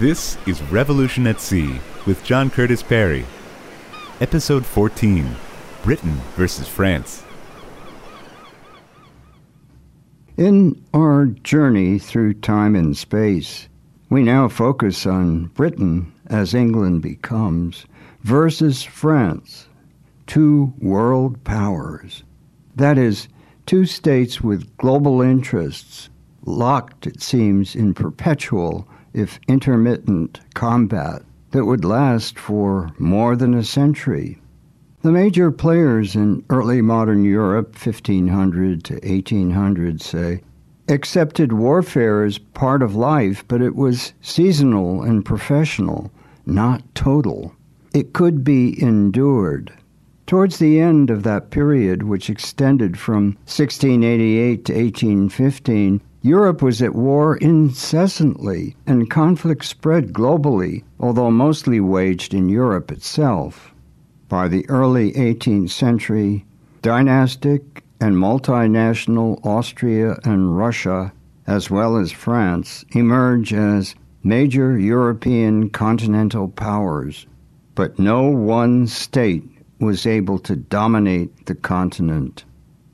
This is Revolution at Sea with John Curtis Perry. Episode 14 Britain versus France. In our journey through time and space, we now focus on Britain as England becomes versus France, two world powers. That is, two states with global interests, locked, it seems, in perpetual, if intermittent, combat that would last for more than a century. The major players in early modern Europe, 1500 to 1800, say, accepted warfare as part of life, but it was seasonal and professional, not total. It could be endured. Towards the end of that period, which extended from 1688 to 1815, Europe was at war incessantly, and conflict spread globally, although mostly waged in Europe itself. By the early 18th century, dynastic and multinational Austria and Russia, as well as France, emerge as major European continental powers, but no one state was able to dominate the continent.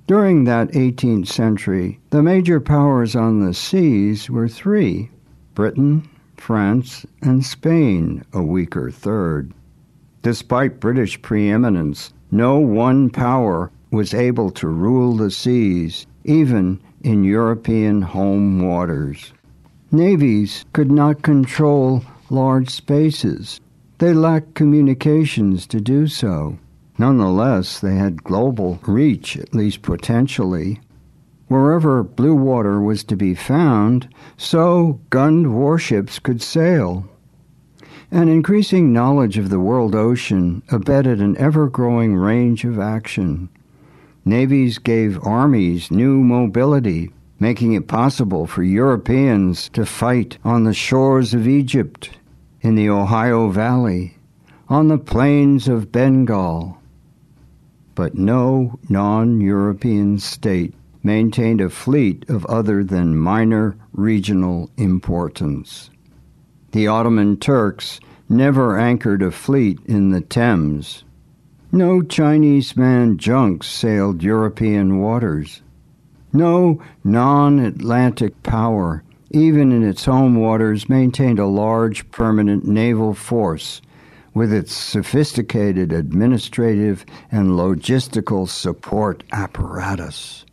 During that 18th century, the major powers on the seas were three Britain, France, and Spain, a weaker third. Despite British preeminence, no one power was able to rule the seas, even in European home waters. Navies could not control large spaces. They lacked communications to do so. Nonetheless, they had global reach, at least potentially. Wherever blue water was to be found, so gunned warships could sail. An increasing knowledge of the world ocean abetted an ever growing range of action. Navies gave armies new mobility, making it possible for Europeans to fight on the shores of Egypt, in the Ohio Valley, on the plains of Bengal, but no non European state maintained a fleet of other than minor regional importance. The Ottoman Turks never anchored a fleet in the Thames. No Chinese manned junks sailed European waters. No non Atlantic power, even in its home waters, maintained a large permanent naval force with its sophisticated administrative and logistical support apparatus.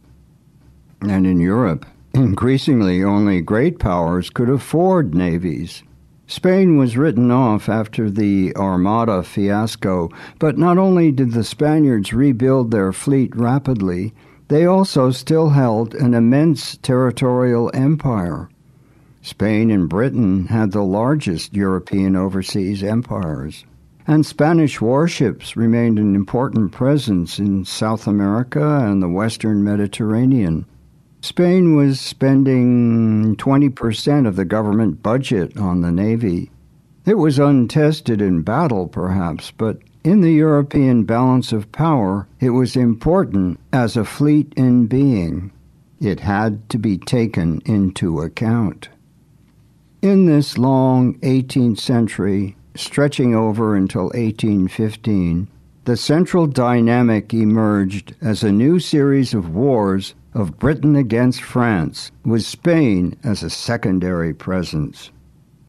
And in Europe, increasingly only great powers could afford navies. Spain was written off after the Armada fiasco, but not only did the Spaniards rebuild their fleet rapidly, they also still held an immense territorial empire. Spain and Britain had the largest European overseas empires and Spanish warships remained an important presence in South America and the Western Mediterranean. Spain was spending 20% of the government budget on the Navy. It was untested in battle, perhaps, but in the European balance of power, it was important as a fleet in being. It had to be taken into account. In this long 18th century, stretching over until 1815, the central dynamic emerged as a new series of wars of Britain against France, with Spain as a secondary presence.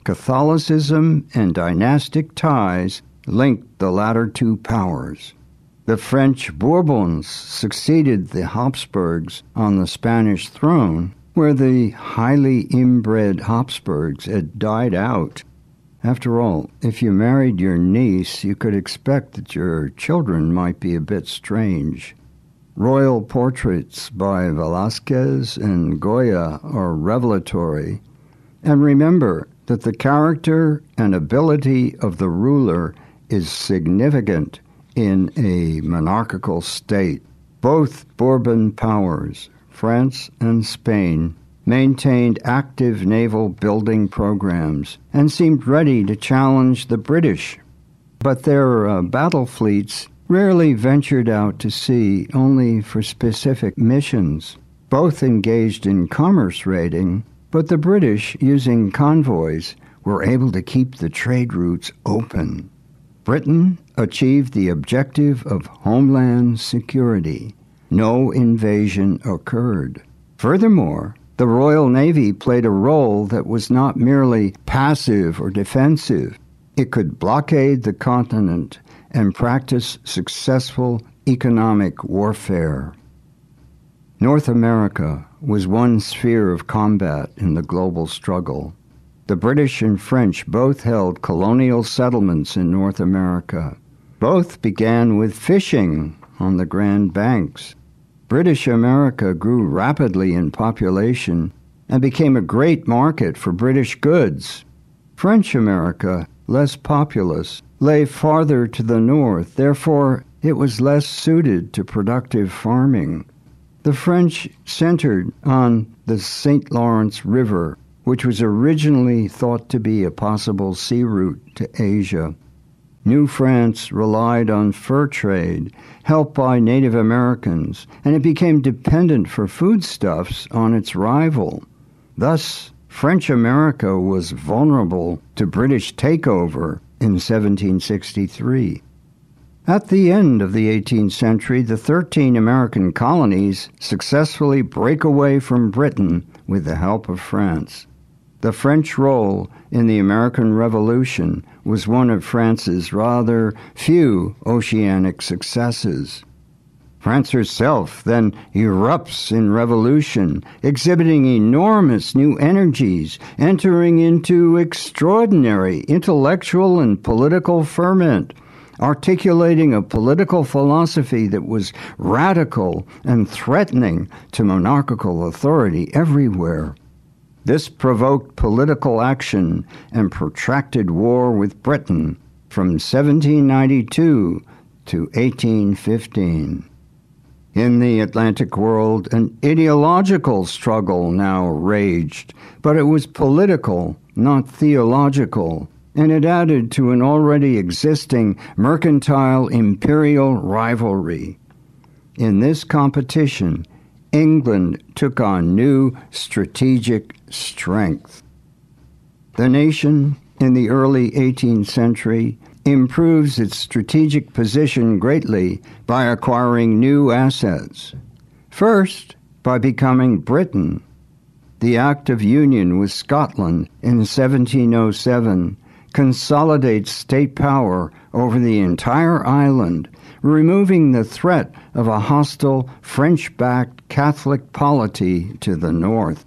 Catholicism and dynastic ties linked the latter two powers. The French Bourbons succeeded the Habsburgs on the Spanish throne, where the highly inbred Habsburgs had died out after all, if you married your niece, you could expect that your children might be a bit strange. Royal portraits by Velázquez and Goya are revelatory. And remember that the character and ability of the ruler is significant in a monarchical state. Both Bourbon powers, France and Spain, maintained active naval building programs and seemed ready to challenge the British. But their uh, battle fleets rarely ventured out to sea only for specific missions. Both engaged in commerce raiding, but the British using convoys were able to keep the trade routes open. Britain achieved the objective of homeland security. No invasion occurred. Furthermore, the Royal Navy played a role that was not merely passive or defensive. It could blockade the continent and practice successful economic warfare. North America was one sphere of combat in the global struggle. The British and French both held colonial settlements in North America. Both began with fishing on the Grand Banks. British America grew rapidly in population and became a great market for British goods. French America, less populous, lay farther to the north, therefore, it was less suited to productive farming. The French centered on the St. Lawrence River, which was originally thought to be a possible sea route to Asia. New France relied on fur trade, helped by Native Americans, and it became dependent for foodstuffs on its rival. Thus, French America was vulnerable to British takeover in 1763. At the end of the 18th century, the 13 American colonies successfully break away from Britain with the help of France. The French role in the American Revolution was one of France's rather few oceanic successes. France herself then erupts in revolution, exhibiting enormous new energies, entering into extraordinary intellectual and political ferment, articulating a political philosophy that was radical and threatening to monarchical authority everywhere. This provoked political action and protracted war with Britain from 1792 to 1815. In the Atlantic world, an ideological struggle now raged, but it was political, not theological, and it added to an already existing mercantile imperial rivalry. In this competition, England took on new strategic strength. The nation, in the early 18th century, improves its strategic position greatly by acquiring new assets. First, by becoming Britain. The Act of Union with Scotland in 1707 consolidates state power over the entire island removing the threat of a hostile French backed Catholic polity to the north.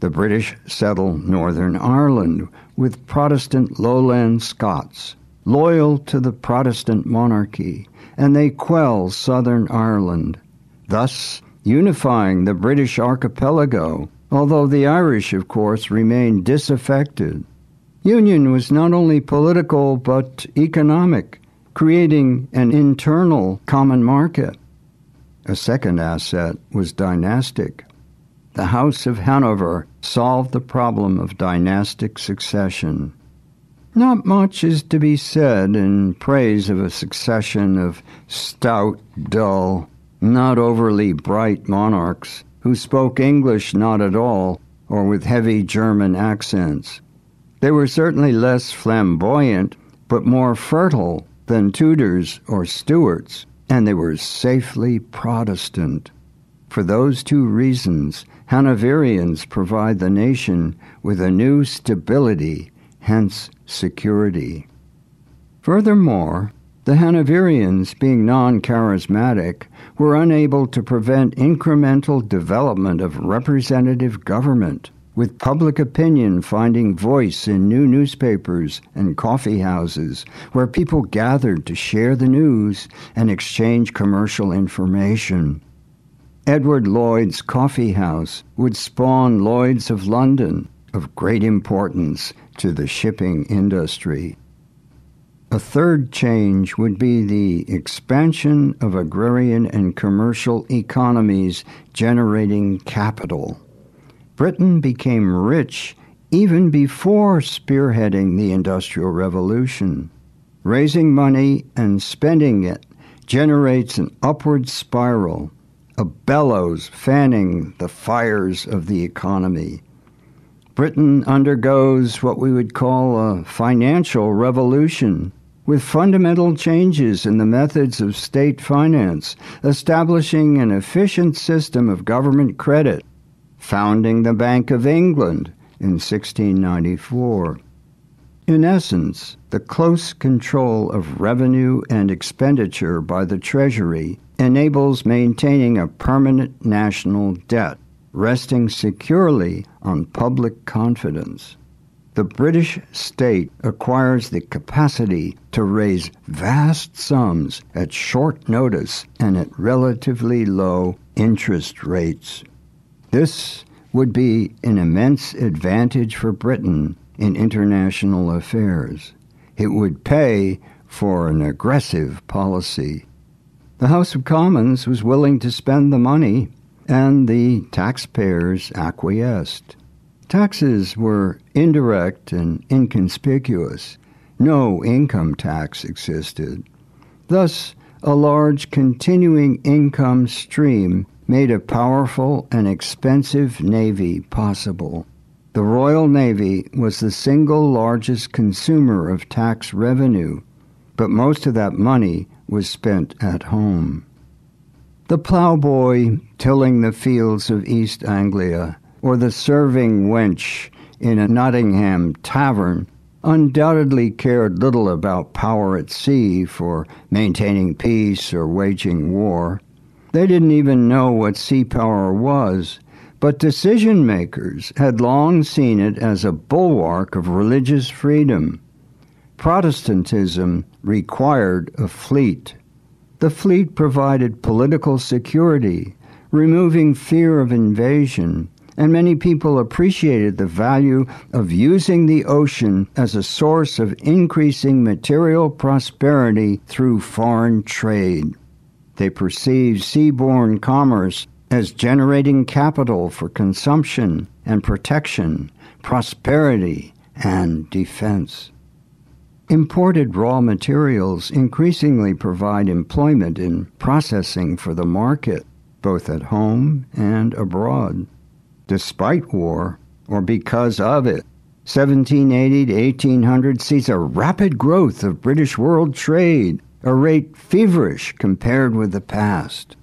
The British settle Northern Ireland with Protestant lowland Scots, loyal to the Protestant monarchy, and they quell Southern Ireland, thus unifying the British archipelago, although the Irish, of course, remained disaffected. Union was not only political but economic creating an internal common market. A second asset was dynastic. The House of Hanover solved the problem of dynastic succession. Not much is to be said in praise of a succession of stout, dull, not overly bright monarchs who spoke English not at all or with heavy German accents. They were certainly less flamboyant, but more fertile than Tudors or Stuarts, and they were safely Protestant. For those two reasons, Hanoverians provide the nation with a new stability, hence security. Furthermore, the Hanoverians, being non charismatic, were unable to prevent incremental development of representative government with public opinion finding voice in new newspapers and coffee houses where people gathered to share the news and exchange commercial information. Edward Lloyd's coffee house would spawn Lloyd's of London, of great importance to the shipping industry. A third change would be the expansion of agrarian and commercial economies generating capital. Britain became rich even before spearheading the Industrial Revolution. Raising money and spending it generates an upward spiral, a bellows fanning the fires of the economy. Britain undergoes what we would call a financial revolution with fundamental changes in the methods of state finance, establishing an efficient system of government credit, founding the Bank of England in 1694. In essence, the close control of revenue and expenditure by the Treasury enables maintaining a permanent national debt, resting securely on public confidence the British state acquires the capacity to raise vast sums at short notice and at relatively low interest rates. This would be an immense advantage for Britain in international affairs. It would pay for an aggressive policy. The House of Commons was willing to spend the money, and the taxpayers acquiesced. Taxes were indirect and inconspicuous. No income tax existed. Thus, a large continuing income stream made a powerful and expensive navy possible. The Royal Navy was the single largest consumer of tax revenue, but most of that money was spent at home. The ploughboy tilling the fields of East Anglia or the serving wench in a Nottingham tavern undoubtedly cared little about power at sea for maintaining peace or waging war. They didn't even know what sea power was, but decision makers had long seen it as a bulwark of religious freedom. Protestantism required a fleet. The fleet provided political security, removing fear of invasion and many people appreciated the value of using the ocean as a source of increasing material prosperity through foreign trade. They perceived seaborne commerce as generating capital for consumption and protection, prosperity, and defense. Imported raw materials increasingly provide employment in processing for the market, both at home and abroad despite war or because of it. 1780 to 1800 sees a rapid growth of British world trade, a rate feverish compared with the past.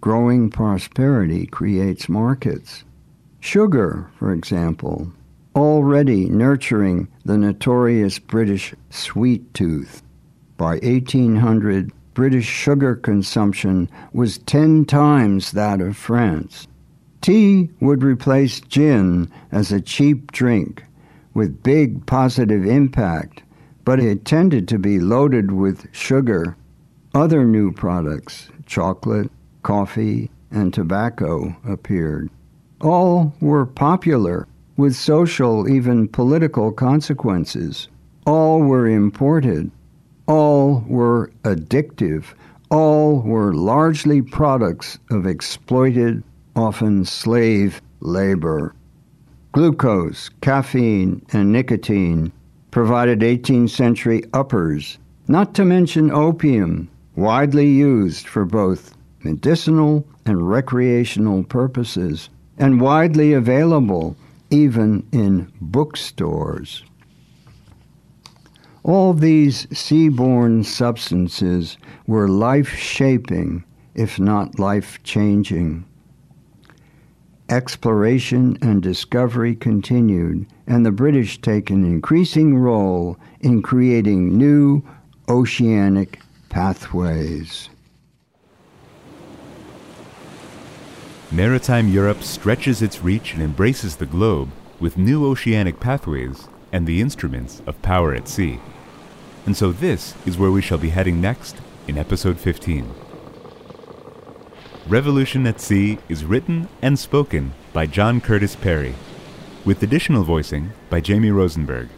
Growing prosperity creates markets. Sugar, for example, already nurturing the notorious British sweet tooth. By 1800, British sugar consumption was 10 times that of France. Tea would replace gin as a cheap drink with big positive impact, but it tended to be loaded with sugar. Other new products, chocolate, coffee, and tobacco, appeared. All were popular, with social, even political consequences. All were imported. All were addictive. All were largely products of exploited often slave labor. Glucose, caffeine, and nicotine provided 18th century uppers, not to mention opium, widely used for both medicinal and recreational purposes, and widely available even in bookstores. All these seaborne substances were life shaping, if not life changing exploration and discovery continued, and the British take an increasing role in creating new oceanic pathways. Maritime Europe stretches its reach and embraces the globe with new oceanic pathways and the instruments of power at sea. And so this is where we shall be heading next in episode 15. Revolution at Sea is written and spoken by John Curtis Perry, with additional voicing by Jamie Rosenberg.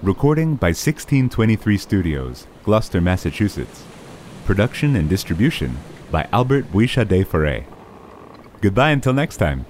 Recording by 1623 Studios, Gloucester, Massachusetts. Production and distribution by Albert Bouicha de Foray. Goodbye until next time.